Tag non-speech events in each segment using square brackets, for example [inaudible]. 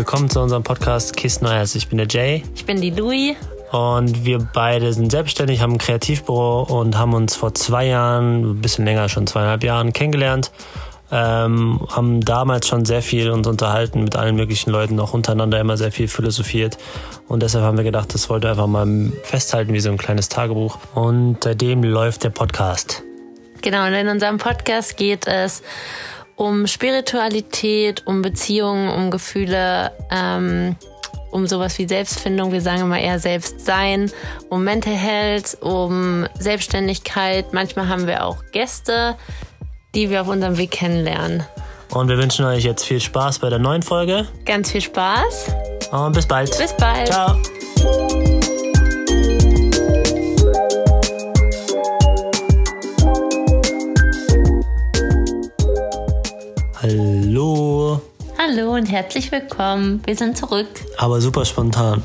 Willkommen zu unserem Podcast Kiss Neues. Ich bin der Jay. Ich bin die Louis. Und wir beide sind selbstständig, haben ein Kreativbüro und haben uns vor zwei Jahren, ein bisschen länger, schon zweieinhalb Jahren kennengelernt. Ähm, haben damals schon sehr viel uns unterhalten mit allen möglichen Leuten, auch untereinander immer sehr viel philosophiert. Und deshalb haben wir gedacht, das wollte einfach mal festhalten wie so ein kleines Tagebuch. Und seitdem läuft der Podcast. Genau, und in unserem Podcast geht es um Spiritualität, um Beziehungen, um Gefühle, ähm, um sowas wie Selbstfindung, wir sagen immer eher Selbstsein, um Mental Health, um Selbstständigkeit. Manchmal haben wir auch Gäste, die wir auf unserem Weg kennenlernen. Und wir wünschen euch jetzt viel Spaß bei der neuen Folge. Ganz viel Spaß. Und bis bald. Bis bald. Ciao. Hallo. Und herzlich willkommen. Wir sind zurück. Aber super spontan.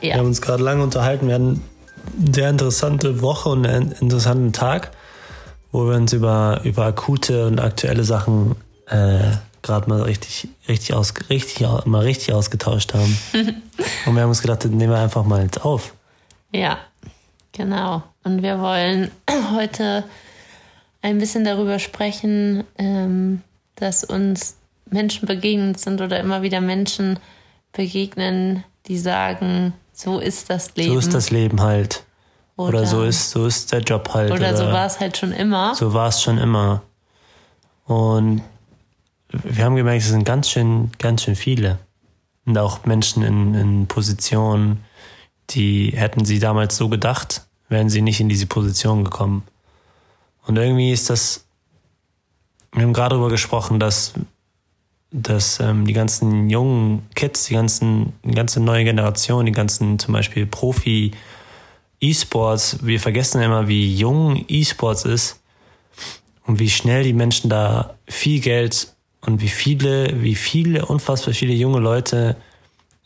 Ja. Wir haben uns gerade lange unterhalten. Wir hatten eine sehr interessante Woche und einen interessanten Tag, wo wir uns über, über akute und aktuelle Sachen äh, gerade mal richtig, richtig, aus, richtig, mal richtig ausgetauscht haben. [laughs] und wir haben uns gedacht, das nehmen wir einfach mal jetzt auf. Ja, genau. Und wir wollen [clears throat] heute ein bisschen darüber sprechen, ähm, dass uns Menschen begegnet sind oder immer wieder Menschen begegnen, die sagen, so ist das Leben. So ist das Leben halt. Oder, Oder- so ist so ist der Job halt. Oder so war es halt schon immer. So war es schon immer. Und wir haben gemerkt, es sind ganz schön, ganz schön viele. Und auch Menschen in, in Positionen, die hätten sie damals so gedacht, wären sie nicht in diese Position gekommen. Und irgendwie ist das, wir haben gerade darüber gesprochen, dass, dass ähm, die ganzen jungen Kids, die ganzen, die ganze neue Generation, die ganzen zum Beispiel Profi, E-Sports, wir vergessen immer, wie jung E-Sports ist und wie schnell die Menschen da viel Geld und wie viele, wie viele, unfassbar viele junge Leute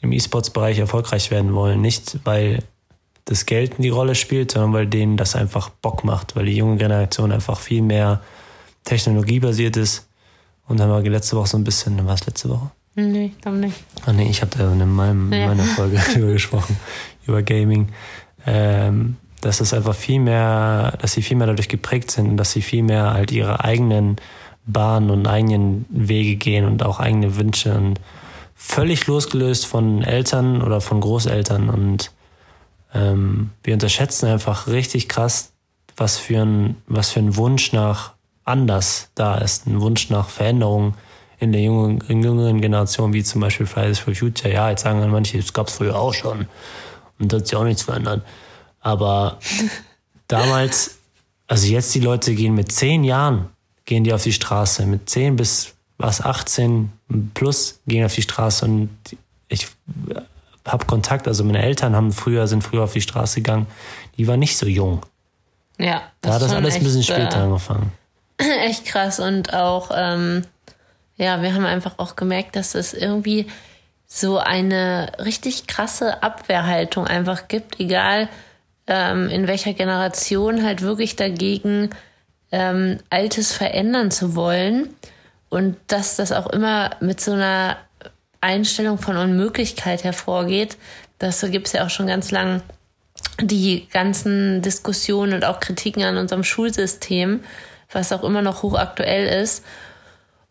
im E-Sports-Bereich erfolgreich werden wollen. Nicht, weil das Geld die Rolle spielt, sondern weil denen das einfach Bock macht, weil die junge Generation einfach viel mehr technologiebasiert ist. Und dann war letzte Woche so ein bisschen, war es letzte Woche? Nee, ich glaube nicht. Ah nee, ich habe da in meinem, Ja. meiner Folge [laughs] drüber gesprochen, über Gaming. Ähm, dass es einfach viel mehr, dass sie viel mehr dadurch geprägt sind und dass sie viel mehr halt ihre eigenen Bahnen und eigenen Wege gehen und auch eigene Wünsche und völlig losgelöst von Eltern oder von Großeltern und ähm, wir unterschätzen einfach richtig krass, was für ein, was für ein Wunsch nach anders da ist, ein Wunsch nach Veränderung in der jungen, in jüngeren Generation, wie zum Beispiel Fridays for Future. Ja, jetzt sagen dann manche, es gab es früher auch schon und da hat sich auch nichts verändert. Aber [laughs] damals, also jetzt die Leute gehen mit zehn Jahren, gehen die auf die Straße, mit zehn bis was 18 plus gehen auf die Straße und ich habe Kontakt, also meine Eltern haben früher, sind früher auf die Straße gegangen, die waren nicht so jung. Ja. Da hat das alles ein bisschen echt, später äh, angefangen. [clears throat] echt krass. Und auch, ähm, ja, wir haben einfach auch gemerkt, dass es irgendwie so eine richtig krasse Abwehrhaltung einfach gibt, egal ähm, in welcher Generation halt wirklich dagegen ähm, Altes verändern zu wollen. Und dass das auch immer mit so einer Einstellung von Unmöglichkeit hervorgeht. Das gibt es ja auch schon ganz lang die ganzen Diskussionen und auch Kritiken an unserem Schulsystem, was auch immer noch hochaktuell ist.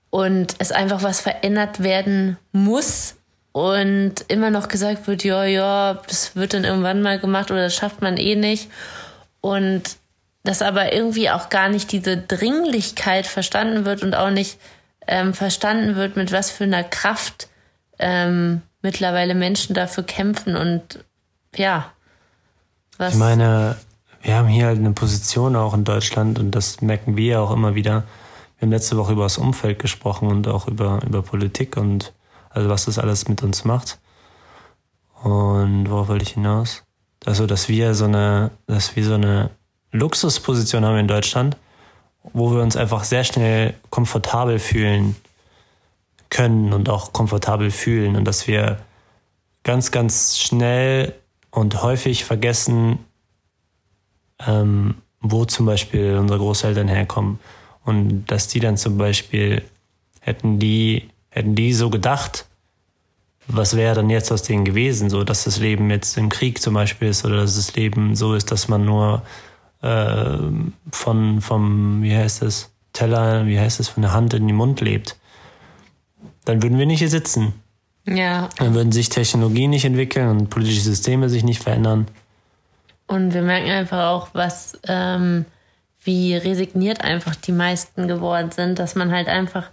Und es einfach was verändert werden muss. Und immer noch gesagt wird, ja, ja, das wird dann irgendwann mal gemacht oder das schafft man eh nicht. Und dass aber irgendwie auch gar nicht diese Dringlichkeit verstanden wird und auch nicht ähm, verstanden wird, mit was für einer Kraft ähm, mittlerweile Menschen dafür kämpfen und ja, was Ich meine, wir haben hier halt eine Position auch in Deutschland und das merken wir ja auch immer wieder. Wir haben letzte Woche über das Umfeld gesprochen und auch über, über Politik und also was das alles mit uns macht. Und worauf wollte ich hinaus? Also, dass wir so eine, dass wir so eine Luxusposition haben in Deutschland, wo wir uns einfach sehr schnell komfortabel fühlen können und auch komfortabel fühlen und dass wir ganz, ganz schnell und häufig vergessen, ähm, wo zum Beispiel unsere Großeltern herkommen und dass die dann zum Beispiel hätten die hätten die so gedacht, was wäre dann jetzt aus denen gewesen, so dass das Leben jetzt im Krieg zum Beispiel ist oder dass das Leben so ist, dass man nur äh, von vom wie heißt es Teller, wie heißt es von der Hand in den Mund lebt, dann würden wir nicht hier sitzen. Ja. Dann würden sich Technologien nicht entwickeln und politische Systeme sich nicht verändern. Und wir merken einfach auch, was ähm, wie resigniert einfach die meisten geworden sind, dass man halt einfach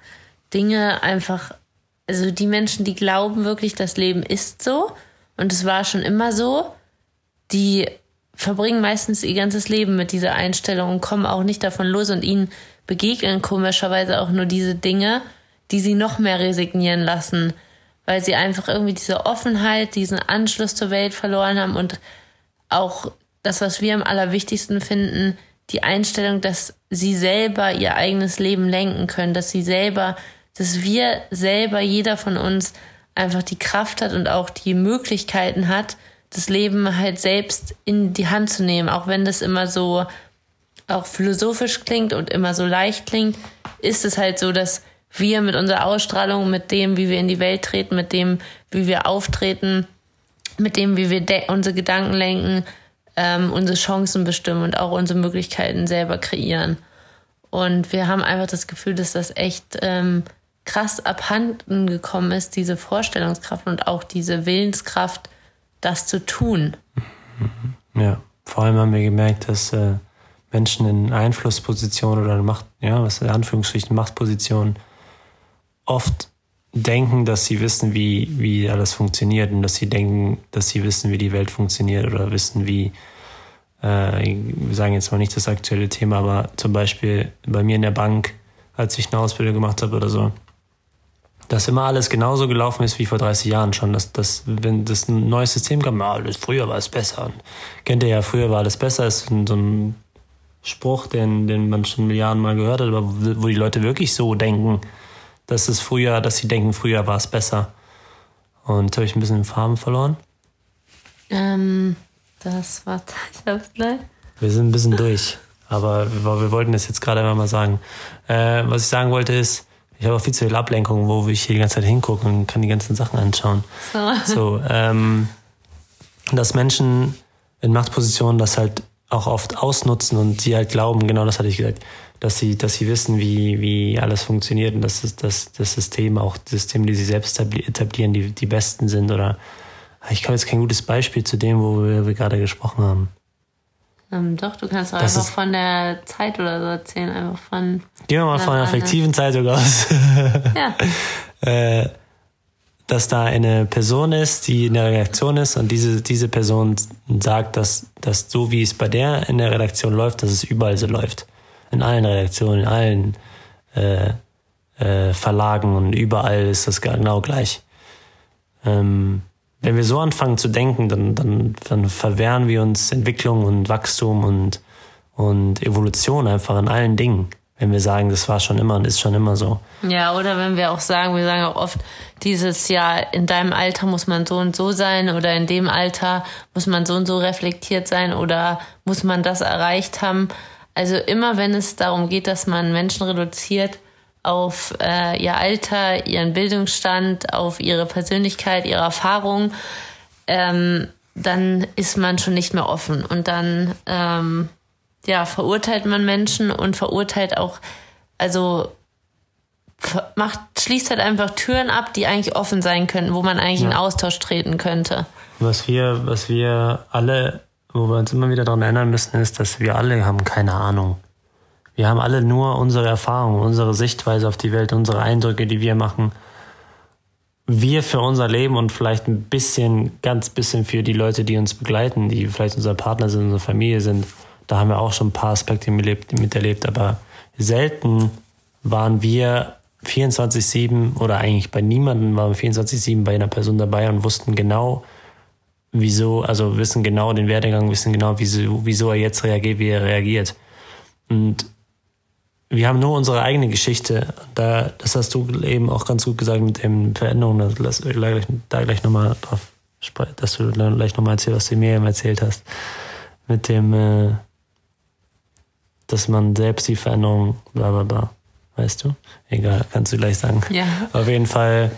Dinge einfach, also die Menschen, die glauben wirklich, das Leben ist so und es war schon immer so, die verbringen meistens ihr ganzes Leben mit dieser Einstellung und kommen auch nicht davon los und ihnen begegnen komischerweise auch nur diese Dinge, die sie noch mehr resignieren lassen, weil sie einfach irgendwie diese Offenheit, diesen Anschluss zur Welt verloren haben und auch das, was wir am allerwichtigsten finden, die Einstellung, dass sie selber ihr eigenes Leben lenken können, dass sie selber, dass wir selber, jeder von uns einfach die Kraft hat und auch die Möglichkeiten hat, das Leben halt selbst in die Hand zu nehmen, auch wenn das immer so auch philosophisch klingt und immer so leicht klingt, ist es halt so, dass wir mit unserer Ausstrahlung, mit dem, wie wir in die Welt treten, mit dem, wie wir auftreten, mit dem, wie wir unsere Gedanken lenken, ähm, unsere Chancen bestimmen und auch unsere Möglichkeiten selber kreieren. Und wir haben einfach das Gefühl, dass das echt ähm, krass abhanden gekommen ist, diese Vorstellungskraft und auch diese Willenskraft, das zu tun. Ja, vor allem haben wir gemerkt, dass äh, Menschen in Einflusspositionen oder Macht, ja, was in Anführungsstrichen Machtpositionen oft denken, dass sie wissen, wie, wie alles funktioniert und dass sie denken, dass sie wissen, wie die Welt funktioniert oder wissen, wie, äh, wir sagen jetzt mal nicht das aktuelle Thema, aber zum Beispiel bei mir in der Bank, als ich eine Ausbildung gemacht habe oder so, dass immer alles genauso gelaufen ist wie vor 30 Jahren schon. Dass, dass wenn das ein neues System kam, ah, früher war es besser. Und kennt ihr ja, früher war alles besser, ist so ein Spruch, den, den man schon Milliarden Mal gehört hat, aber wo die Leute wirklich so denken dass es früher, dass sie denken, früher war es besser. Und habe ich ein bisschen den Farben verloren? Ähm, das war [laughs] gleich. Wir sind ein bisschen durch, aber wir, wir wollten das jetzt gerade einmal mal sagen. Äh, was ich sagen wollte ist, ich habe auch viel zu viel Ablenkung, wo ich hier die ganze Zeit hingucke und kann die ganzen Sachen anschauen. So, [laughs] so ähm, dass Menschen in Machtpositionen das halt auch oft ausnutzen und sie halt glauben, genau das hatte ich gesagt, dass sie, dass sie wissen, wie, wie alles funktioniert und dass das, das, das System, auch Systeme, die sie selbst etablieren, die, die besten sind. Oder ich habe jetzt kein gutes Beispiel zu dem, wo wir, wir gerade gesprochen haben. Ähm, doch, du kannst auch einfach von der Zeit oder so erzählen, einfach von. Gehen wir mal von einer fiktiven Zeitung aus. ja. [laughs] äh, dass da eine Person ist, die in der Redaktion ist und diese, diese Person sagt, dass, dass so wie es bei der in der Redaktion läuft, dass es überall so läuft in allen Redaktionen, in allen äh, äh, Verlagen und überall ist das genau gleich. Ähm, wenn wir so anfangen zu denken, dann, dann, dann verwehren wir uns Entwicklung und Wachstum und, und Evolution einfach in allen Dingen. Wenn wir sagen, das war schon immer und ist schon immer so. Ja, oder wenn wir auch sagen, wir sagen auch oft, dieses Jahr in deinem Alter muss man so und so sein oder in dem Alter muss man so und so reflektiert sein oder muss man das erreicht haben. Also immer wenn es darum geht, dass man Menschen reduziert auf äh, ihr Alter, ihren Bildungsstand, auf ihre Persönlichkeit, ihre Erfahrung, ähm, dann ist man schon nicht mehr offen und dann ähm, ja verurteilt man Menschen und verurteilt auch also macht schließt halt einfach Türen ab, die eigentlich offen sein könnten, wo man eigentlich ja. in Austausch treten könnte. Was wir was wir alle wo wir uns immer wieder daran erinnern müssen, ist, dass wir alle haben keine Ahnung. Wir haben alle nur unsere Erfahrungen, unsere Sichtweise auf die Welt, unsere Eindrücke, die wir machen. Wir für unser Leben und vielleicht ein bisschen, ganz bisschen für die Leute, die uns begleiten, die vielleicht unser Partner sind, unsere Familie sind. Da haben wir auch schon ein paar Aspekte miterlebt, aber selten waren wir 24-7 oder eigentlich bei niemandem waren wir 24-7 bei einer Person dabei und wussten genau, wieso, also wissen genau den Werdegang, wissen genau, wieso, wieso er jetzt reagiert, wie er reagiert. Und wir haben nur unsere eigene Geschichte. Da, das hast du eben auch ganz gut gesagt mit den Veränderungen. Lass gleich, da gleich nochmal drauf sprechen, dass du gleich nochmal erzählst, was du mir eben erzählt hast. Mit dem, äh, dass man selbst die Veränderung, bla bla bla. Weißt du? Egal, kannst du gleich sagen. Ja. Auf jeden Fall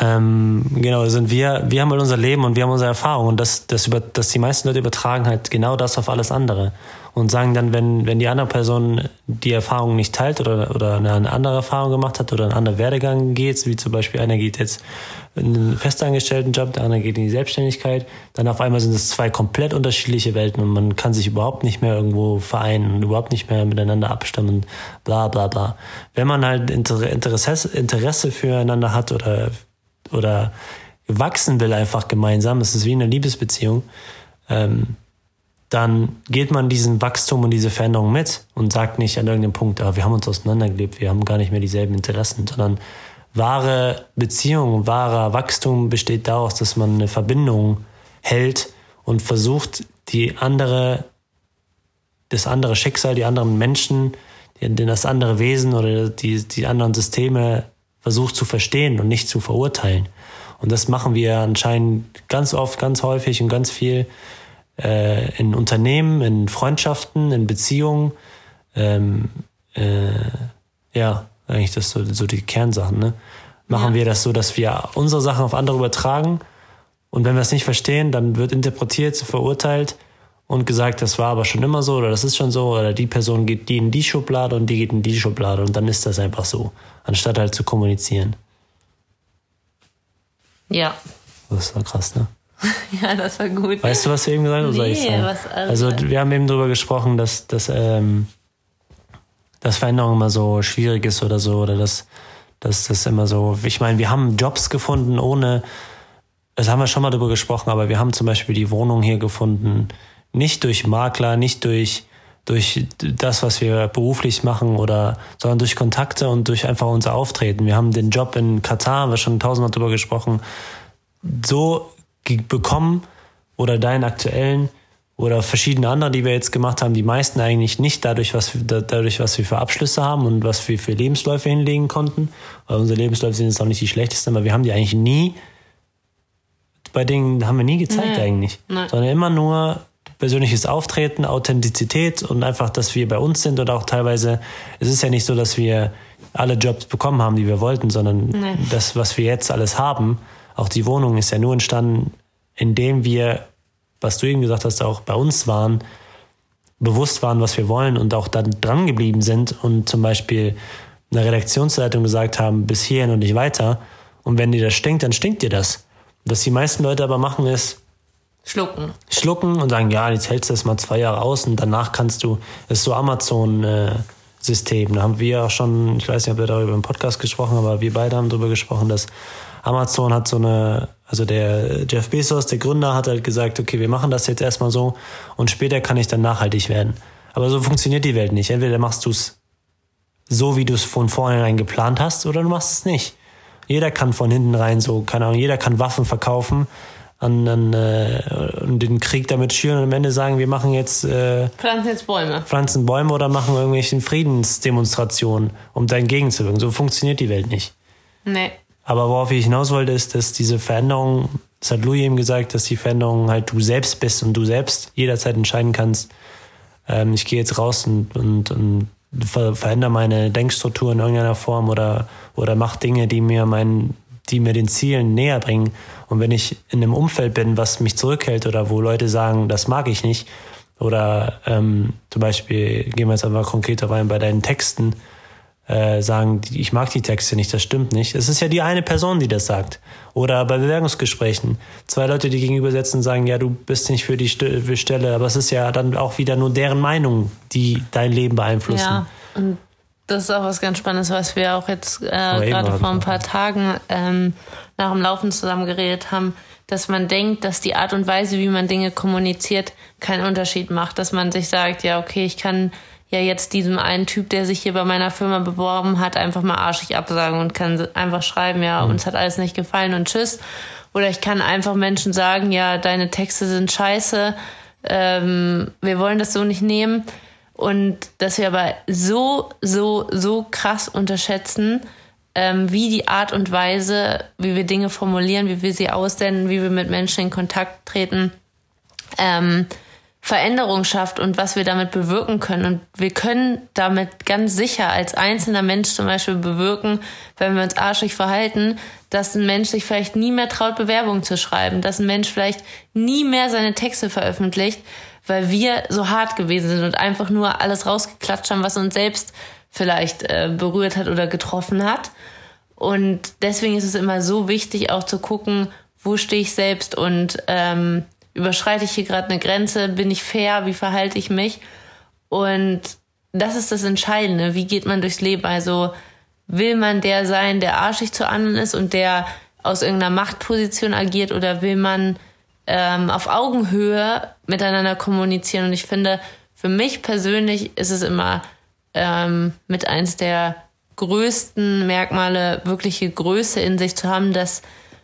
ähm, genau, sind wir, wir haben halt unser Leben und wir haben unsere Erfahrung und das, das über, dass die meisten Leute übertragen halt genau das auf alles andere und sagen dann, wenn, wenn die andere Person die Erfahrung nicht teilt oder, oder eine andere Erfahrung gemacht hat oder einen anderen Werdegang geht, wie zum Beispiel einer geht jetzt in einen festangestellten Job, der andere geht in die Selbstständigkeit, dann auf einmal sind es zwei komplett unterschiedliche Welten und man kann sich überhaupt nicht mehr irgendwo vereinen und überhaupt nicht mehr miteinander abstimmen, bla bla bla. Wenn man halt Interesse, Interesse füreinander hat oder, oder wachsen will einfach gemeinsam, es ist wie eine Liebesbeziehung, ähm, dann geht man diesen Wachstum und diese Veränderung mit und sagt nicht an irgendeinem Punkt, ah, wir haben uns auseinandergelebt, wir haben gar nicht mehr dieselben Interessen, sondern wahre Beziehung, wahrer Wachstum besteht daraus, dass man eine Verbindung hält und versucht, die andere, das andere Schicksal, die anderen Menschen, das andere Wesen oder die, die anderen Systeme versucht zu verstehen und nicht zu verurteilen. Und das machen wir anscheinend ganz oft, ganz häufig und ganz viel äh, in Unternehmen, in Freundschaften, in Beziehungen. Ähm, äh, ja, eigentlich das so, so die Kernsachen. Ne? Machen ja. wir das so, dass wir unsere Sachen auf andere übertragen und wenn wir es nicht verstehen, dann wird interpretiert, verurteilt und gesagt, das war aber schon immer so oder das ist schon so oder die Person geht die in die Schublade und die geht in die Schublade und dann ist das einfach so, anstatt halt zu kommunizieren. Ja. Das war krass, ne? [laughs] ja, das war gut. Weißt du, was wir eben gesagt haben? Nee? Was, also, also wir haben eben darüber gesprochen, dass, dass, ähm, dass Veränderung immer so schwierig ist oder so, oder dass, dass das immer so, ich meine, wir haben Jobs gefunden ohne, das haben wir schon mal darüber gesprochen, aber wir haben zum Beispiel die Wohnung hier gefunden, nicht durch Makler, nicht durch, durch das, was wir beruflich machen oder, sondern durch Kontakte und durch einfach unser Auftreten. Wir haben den Job in Katar, haben wir schon tausendmal darüber gesprochen, so bekommen oder deinen aktuellen oder verschiedene andere, die wir jetzt gemacht haben, die meisten eigentlich nicht dadurch, was wir, dadurch, was wir für Abschlüsse haben und was wir für Lebensläufe hinlegen konnten. Weil unsere Lebensläufe sind jetzt auch nicht die schlechtesten, aber wir haben die eigentlich nie, bei denen haben wir nie gezeigt nee. eigentlich. Nee. Sondern immer nur persönliches Auftreten, Authentizität und einfach, dass wir bei uns sind und auch teilweise, es ist ja nicht so, dass wir alle Jobs bekommen haben, die wir wollten, sondern nee. das, was wir jetzt alles haben, auch die Wohnung ist ja nur entstanden, indem wir, was du eben gesagt hast, auch bei uns waren, bewusst waren, was wir wollen und auch dann dran geblieben sind und zum Beispiel einer Redaktionsleitung gesagt haben, bis hierhin und nicht weiter. Und wenn dir das stinkt, dann stinkt dir das. Was die meisten Leute aber machen ist, Schlucken. Schlucken und sagen, ja, jetzt hältst du das mal zwei Jahre aus und danach kannst du, das ist so Amazon-System. Äh, da haben wir auch schon, ich weiß nicht, ob wir darüber im Podcast gesprochen haben, aber wir beide haben darüber gesprochen, dass Amazon hat so eine, also der Jeff Bezos, der Gründer, hat halt gesagt, okay, wir machen das jetzt erstmal so und später kann ich dann nachhaltig werden. Aber so funktioniert die Welt nicht. Entweder machst du es so, wie du es von vornherein geplant hast, oder du machst es nicht. Jeder kann von hinten rein so, keine Ahnung, jeder kann Waffen verkaufen an, an äh, und den Krieg damit schüren und am Ende sagen, wir machen jetzt äh, pflanzen jetzt Bäume. Pflanzen Bäume oder machen irgendwelche Friedensdemonstrationen, um dein Gegenzuwirken. So funktioniert die Welt nicht. Nee. Aber worauf ich hinaus wollte, ist, dass diese Veränderung, das hat Louis eben gesagt, dass die Veränderung halt du selbst bist und du selbst jederzeit entscheiden kannst, ähm, ich gehe jetzt raus und, und, und ver verändere meine Denkstruktur in irgendeiner Form oder, oder mach Dinge, die mir mein, die mir den Zielen näher bringen. Und wenn ich in einem Umfeld bin, was mich zurückhält oder wo Leute sagen, das mag ich nicht, oder ähm, zum Beispiel, gehen wir jetzt einfach konkreter rein bei deinen Texten, äh, sagen, ich mag die Texte nicht, das stimmt nicht. Es ist ja die eine Person, die das sagt. Oder bei Bewerbungsgesprächen. Zwei Leute, die gegenüber sitzen und sagen, ja, du bist nicht für die Stelle, aber es ist ja dann auch wieder nur deren Meinung, die dein Leben beeinflussen. Ja, und das ist auch was ganz Spannendes, was wir auch jetzt äh, gerade vor ein paar Tagen ähm, nach dem Laufen zusammen geredet haben, dass man denkt, dass die Art und Weise, wie man Dinge kommuniziert, keinen Unterschied macht. Dass man sich sagt, ja, okay, ich kann ja jetzt diesem einen Typ, der sich hier bei meiner Firma beworben hat, einfach mal arschig absagen und kann einfach schreiben, ja, mhm. uns hat alles nicht gefallen und tschüss. Oder ich kann einfach Menschen sagen, ja, deine Texte sind scheiße, ähm, wir wollen das so nicht nehmen. Und dass wir aber so, so, so krass unterschätzen, ähm, wie die Art und Weise, wie wir Dinge formulieren, wie wir sie aussenden, wie wir mit Menschen in Kontakt treten, ähm, Veränderung schafft und was wir damit bewirken können. Und wir können damit ganz sicher als einzelner Mensch zum Beispiel bewirken, wenn wir uns arschig verhalten, dass ein Mensch sich vielleicht nie mehr traut, Bewerbungen zu schreiben, dass ein Mensch vielleicht nie mehr seine Texte veröffentlicht, weil wir so hart gewesen sind und einfach nur alles rausgeklatscht haben, was uns selbst vielleicht äh, berührt hat oder getroffen hat. Und deswegen ist es immer so wichtig, auch zu gucken, wo stehe ich selbst und ähm, überschreite ich hier gerade eine Grenze, bin ich fair, wie verhalte ich mich? Und das ist das Entscheidende, wie geht man durchs Leben? Also will man der sein, der arschig zu anderen ist und der aus irgendeiner Machtposition agiert oder will man ähm, auf Augenhöhe miteinander kommunizieren? Und ich finde, für mich persönlich ist es immer ähm, mit eins der größten Merkmale, wirkliche Größe in sich zu haben, dass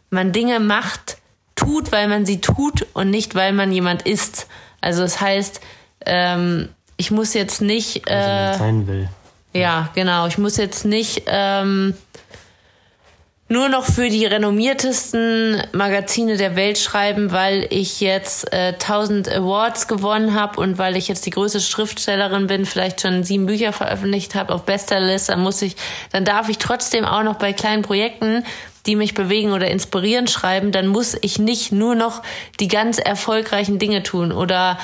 man Dinge macht, tut, weil man sie tut und nicht, weil man jemand ist. Also das heißt, ähm, ich muss jetzt nicht. Äh, also sein will. Ja, genau. Ich muss jetzt nicht ähm, nur noch für die renommiertesten Magazine der Welt schreiben, weil ich jetzt äh, 1000 Awards gewonnen habe und weil ich jetzt die größte Schriftstellerin bin, vielleicht schon sieben Bücher veröffentlicht habe auf Bestsellerlist, dann muss ich, dann darf ich trotzdem auch noch bei kleinen Projekten die mich bewegen oder inspirieren, schreiben, dann muss ich nicht nur noch die ganz erfolgreichen Dinge tun oder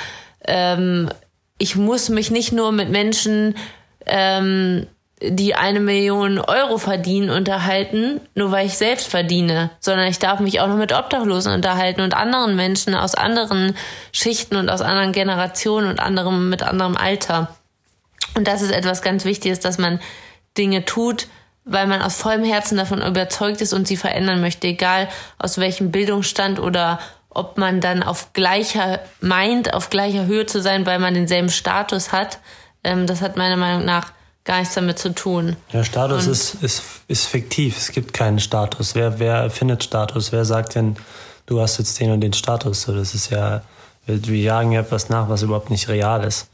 ähm, ich muss mich nicht nur mit Menschen, ähm, die eine Million Euro verdienen, unterhalten, nur weil ich selbst verdiene, sondern ich darf mich auch noch mit Obdachlosen unterhalten und anderen Menschen aus anderen Schichten und aus anderen Generationen und anderem mit anderem Alter. Und das ist etwas ganz Wichtiges, dass man Dinge tut, weil man aus vollem Herzen davon überzeugt ist und sie verändern möchte, egal aus welchem Bildungsstand oder ob man dann auf gleicher meint, auf gleicher Höhe zu sein, weil man denselben Status hat. Ähm, das hat meiner Meinung nach gar nichts damit zu tun. Ja, Status ist, ist, ist fiktiv. Es gibt keinen Status. Wer, wer findet Status? Wer sagt denn, du hast jetzt den und den Status? So, das ist ja, wir jagen ja etwas nach, was überhaupt nicht real ist.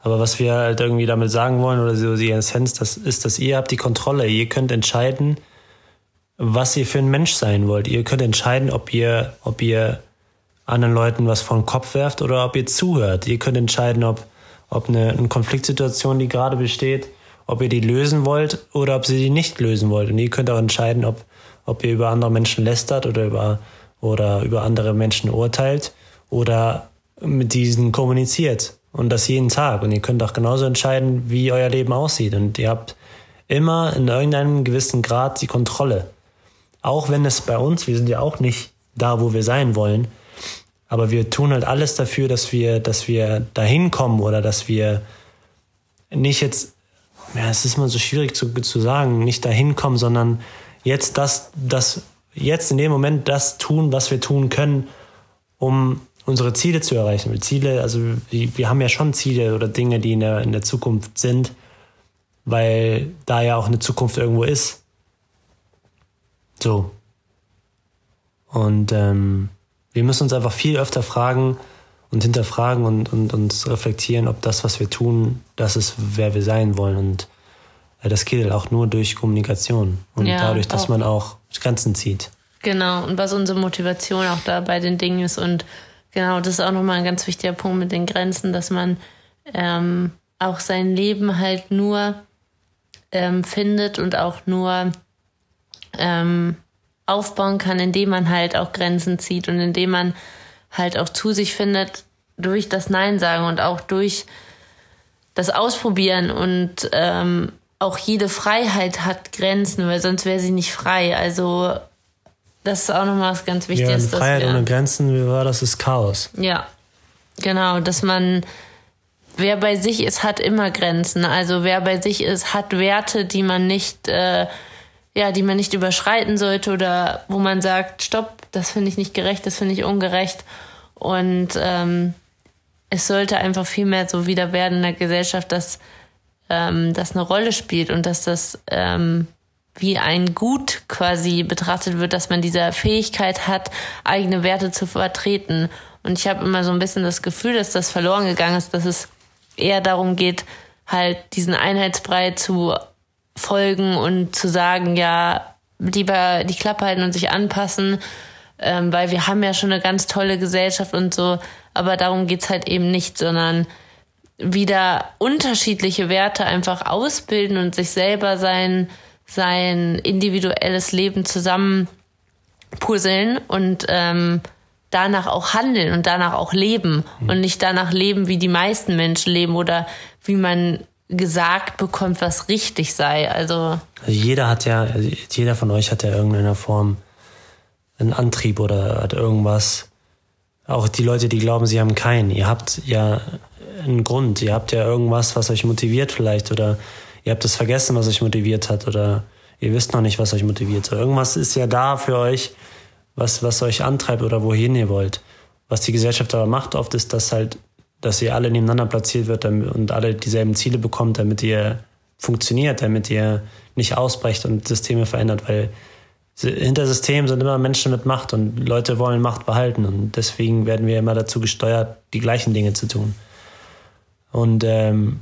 Aber was wir halt irgendwie damit sagen wollen oder so die Essenz, das ist, dass ihr habt die Kontrolle. Ihr könnt entscheiden, was ihr für ein Mensch sein wollt. Ihr könnt entscheiden, ob ihr, ob ihr anderen Leuten was vor den Kopf werft oder ob ihr zuhört. Ihr könnt entscheiden, ob, ob eine, eine Konfliktsituation, die gerade besteht, ob ihr die lösen wollt oder ob sie die nicht lösen wollt. Und ihr könnt auch entscheiden, ob, ob ihr über andere Menschen lästert oder über, oder über andere Menschen urteilt oder mit diesen kommuniziert. Und das jeden Tag. Und ihr könnt auch genauso entscheiden, wie euer Leben aussieht. Und ihr habt immer in irgendeinem gewissen Grad die Kontrolle. Auch wenn es bei uns, wir sind ja auch nicht da, wo wir sein wollen, aber wir tun halt alles dafür, dass wir, dass wir dahin kommen oder dass wir nicht jetzt, ja, es ist mal so schwierig zu, zu sagen, nicht dahin kommen, sondern jetzt das, das, jetzt in dem Moment das tun, was wir tun können, um unsere Ziele zu erreichen. Ziele, also wir haben ja schon Ziele oder Dinge, die in der, in der Zukunft sind, weil da ja auch eine Zukunft irgendwo ist. So. Und ähm, wir müssen uns einfach viel öfter fragen und hinterfragen und, und uns reflektieren, ob das, was wir tun, das ist, wer wir sein wollen. Und äh, das geht halt auch nur durch Kommunikation und ja, dadurch, dass auch. man auch Grenzen zieht. Genau, und was unsere Motivation auch da bei den Dingen ist und Genau, das ist auch nochmal ein ganz wichtiger Punkt mit den Grenzen, dass man ähm, auch sein Leben halt nur ähm, findet und auch nur ähm, aufbauen kann, indem man halt auch Grenzen zieht und indem man halt auch zu sich findet durch das Nein sagen und auch durch das Ausprobieren und ähm, auch jede Freiheit hat Grenzen, weil sonst wäre sie nicht frei. Also das ist auch nochmal was ganz Wichtiges. Ja, Freiheit ohne Grenzen, wie war das, ist Chaos. Ja, genau, dass man, wer bei sich ist, hat immer Grenzen. Also wer bei sich ist, hat Werte, die man nicht, äh, ja, die man nicht überschreiten sollte oder wo man sagt, stopp, das finde ich nicht gerecht, das finde ich ungerecht. Und ähm, es sollte einfach viel mehr so wieder werden in der Gesellschaft, dass ähm, das eine Rolle spielt und dass das ähm, wie ein Gut quasi betrachtet wird, dass man diese Fähigkeit hat, eigene Werte zu vertreten. Und ich habe immer so ein bisschen das Gefühl, dass das verloren gegangen ist, dass es eher darum geht, halt diesen Einheitsbrei zu folgen und zu sagen, ja, lieber die Klappe halten und sich anpassen, ähm, weil wir haben ja schon eine ganz tolle Gesellschaft und so. aber darum geht's halt eben nicht, sondern wieder unterschiedliche Werte einfach ausbilden und sich selber sein, sein individuelles Leben zusammen puzzeln und ähm, danach auch handeln und danach auch leben mhm. und nicht danach leben, wie die meisten Menschen leben oder wie man gesagt bekommt, was richtig sei. Also, also jeder hat ja, jeder von euch hat ja irgendeiner Form einen Antrieb oder hat irgendwas. Auch die Leute, die glauben, sie haben keinen. Ihr habt ja einen Grund. Ihr habt ja irgendwas, was euch motiviert vielleicht oder ihr habt es vergessen, was euch motiviert hat oder ihr wisst noch nicht, was euch motiviert. So, irgendwas ist ja da für euch, was, was euch antreibt oder wohin ihr wollt. Was die Gesellschaft aber macht oft ist, dass halt, dass ihr alle nebeneinander platziert wird und alle dieselben Ziele bekommt, damit ihr funktioniert, damit ihr nicht ausbrecht und Systeme verändert, weil hinter Systemen sind immer Menschen mit Macht und Leute wollen Macht behalten und deswegen werden wir immer dazu gesteuert, die gleichen Dinge zu tun. Und ähm,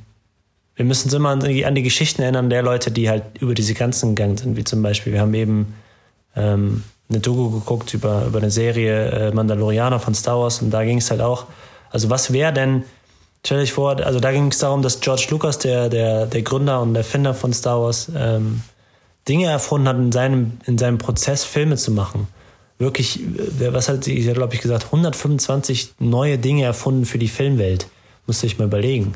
wir müssen uns immer an die, an die, Geschichten erinnern der Leute, die halt über diese Grenzen gegangen sind, wie zum Beispiel, wir haben eben ähm, eine Doku geguckt über, über eine Serie äh, Mandalorianer von Star Wars und da ging es halt auch, also was wäre denn, stell dich vor, also da ging es darum, dass George Lucas, der, der, der Gründer und Erfinder von Star Wars, ähm, Dinge erfunden hat, in seinem, in seinem Prozess Filme zu machen. Wirklich, was hat sie, glaube ich, gesagt, 125 neue Dinge erfunden für die Filmwelt. Musst du dich mal überlegen.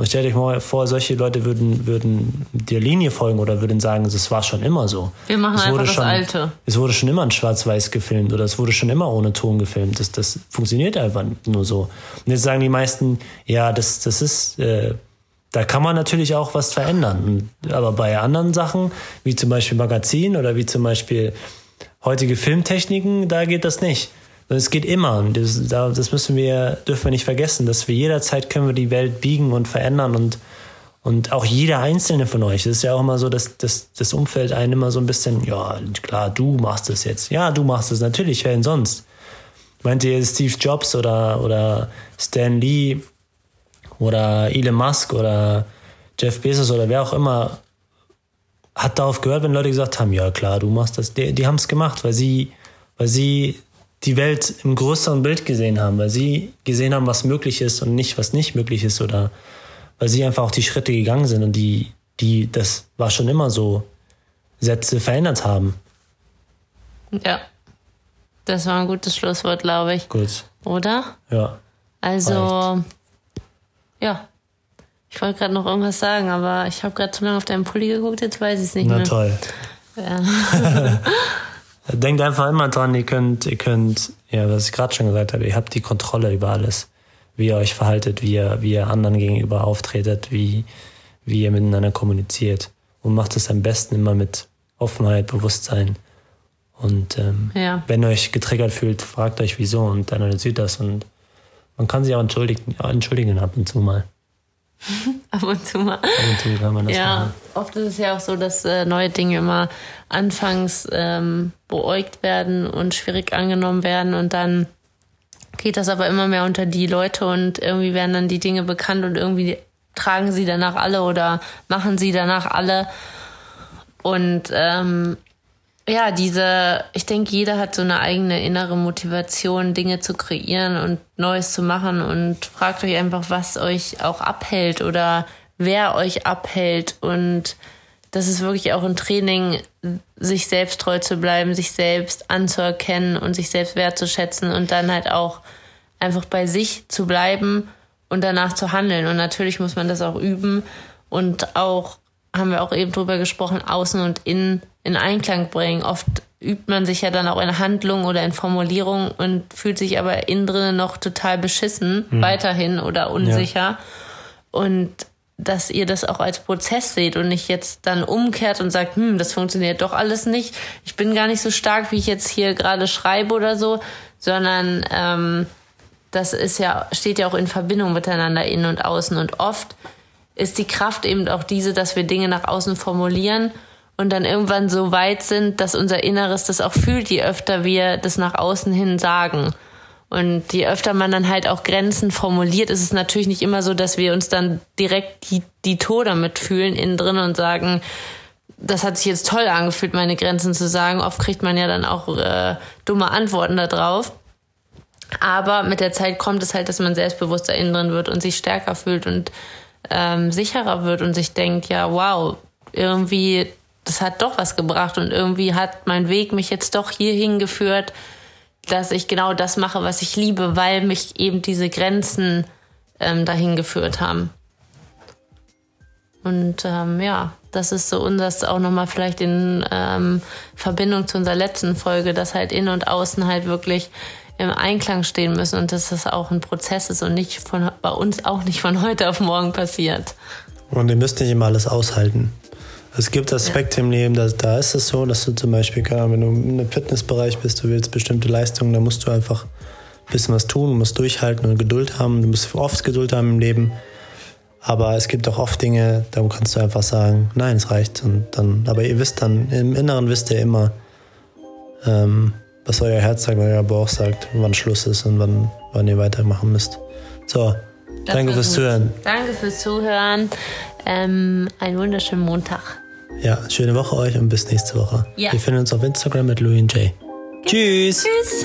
Und stell dich mal vor, solche Leute würden, würden der Linie folgen oder würden sagen, es war schon immer so. Wir machen es einfach das schon, Alte. Es wurde schon immer in Schwarz-Weiß gefilmt oder es wurde schon immer ohne Ton gefilmt. Das, das funktioniert einfach nur so. Und jetzt sagen die meisten, ja, das, das ist, äh, da kann man natürlich auch was verändern. Aber bei anderen Sachen, wie zum Beispiel Magazin oder wie zum Beispiel heutige Filmtechniken, da geht das nicht. Es geht immer. Das, das müssen wir, dürfen wir nicht vergessen, dass wir jederzeit können wir die Welt biegen und verändern und, und auch jeder einzelne von euch. Es ist ja auch immer so, dass, dass das Umfeld einen immer so ein bisschen, ja, klar, du machst es jetzt. Ja, du machst es natürlich, wer denn sonst? Meint ihr Steve Jobs oder, oder Stan Lee oder Elon Musk oder Jeff Bezos oder wer auch immer hat darauf gehört, wenn Leute gesagt haben, ja klar, du machst das. Die, die haben es gemacht, weil sie, weil sie die Welt im größeren Bild gesehen haben, weil sie gesehen haben, was möglich ist und nicht, was nicht möglich ist oder weil sie einfach auch die Schritte gegangen sind und die, die, das war schon immer so, Sätze verändert haben. Ja. Das war ein gutes Schlusswort, glaube ich. Gut. Oder? Ja. Also, Reicht. Ja. Ich wollte gerade noch irgendwas sagen, aber ich habe gerade zu lange auf deinen Pulli geguckt, jetzt weiß ich es nicht Na mehr. Na toll. Ja. [laughs] Denkt einfach immer dran, ihr könnt, ihr könnt, ja, was ich gerade schon gesagt habe, ihr habt die Kontrolle über alles. Wie ihr euch verhaltet, wie ihr, wie ihr anderen gegenüber auftretet, wie, wie ihr miteinander kommuniziert. Und macht es am besten immer mit Offenheit, Bewusstsein. Und ähm, ja. wenn ihr euch getriggert fühlt, fragt euch wieso und analysiert das. Und man kann sich auch entschuldigen, entschuldigen ab und zu mal. [laughs] Ab und zu mal. Ab und zu kann man das ja, machen. oft ist es ja auch so, dass äh, neue Dinge immer anfangs ähm, beäugt werden und schwierig angenommen werden und dann geht das aber immer mehr unter die Leute und irgendwie werden dann die Dinge bekannt und irgendwie tragen sie danach alle oder machen sie danach alle. Und ähm, ja, diese, ich denke, jeder hat so eine eigene innere Motivation, Dinge zu kreieren und Neues zu machen und fragt euch einfach, was euch auch abhält oder wer euch abhält und das ist wirklich auch ein Training, sich selbst treu zu bleiben, sich selbst anzuerkennen und sich selbst wertzuschätzen und dann halt auch einfach bei sich zu bleiben und danach zu handeln. Und natürlich muss man das auch üben und auch, haben wir auch eben drüber gesprochen, außen und innen in Einklang bringen. Oft übt man sich ja dann auch in Handlung oder in Formulierung und fühlt sich aber innen drinnen noch total beschissen, mhm. weiterhin oder unsicher. Ja. Und dass ihr das auch als Prozess seht und nicht jetzt dann umkehrt und sagt, hm, das funktioniert doch alles nicht. Ich bin gar nicht so stark, wie ich jetzt hier gerade schreibe oder so, sondern ähm, das ist ja, steht ja auch in Verbindung miteinander innen und außen. Und oft ist die Kraft eben auch diese, dass wir Dinge nach außen formulieren und dann irgendwann so weit sind, dass unser Inneres das auch fühlt, je öfter wir das nach außen hin sagen. Und je öfter man dann halt auch Grenzen formuliert, ist es natürlich nicht immer so, dass wir uns dann direkt die, die Tour damit fühlen innen drin und sagen, das hat sich jetzt toll angefühlt, meine Grenzen zu sagen. Oft kriegt man ja dann auch äh, dumme Antworten darauf. Aber mit der Zeit kommt es halt, dass man selbstbewusster innen drin wird und sich stärker fühlt und ähm, sicherer wird und sich denkt, ja, wow, irgendwie, das hat doch was gebracht und irgendwie hat mein Weg mich jetzt doch hierhin geführt, dass ich genau das mache, was ich liebe, weil mich eben diese Grenzen ähm, dahin geführt haben. Und ähm, ja, das ist so das auch nochmal vielleicht in ähm, Verbindung zu unserer letzten Folge, dass halt innen und außen halt wirklich im Einklang stehen müssen und dass das auch ein Prozess ist und nicht von bei uns auch nicht von heute auf morgen passiert. Und ihr müsst nicht immer alles aushalten. Es gibt Aspekte ja. im Leben, da, da ist es so, dass du zum Beispiel, wenn du im Fitnessbereich bist, du willst bestimmte Leistungen, dann musst du einfach ein bisschen was tun, du musst durchhalten und Geduld haben. Du musst oft Geduld haben im Leben. Aber es gibt auch oft Dinge, da kannst du einfach sagen, nein, es reicht. Und dann, aber ihr wisst dann, im Inneren wisst ihr immer, ähm, was euer Herz sagt, euer Bauch sagt, wann Schluss ist und wann, wann ihr weitermachen müsst. So, das danke fürs gut. Zuhören. Danke fürs Zuhören. Ähm, einen wunderschönen Montag. Ja, schöne Woche euch und bis nächste Woche. Ja. Wir finden uns auf Instagram mit Louis und Jay. Tschüss. Tschüss.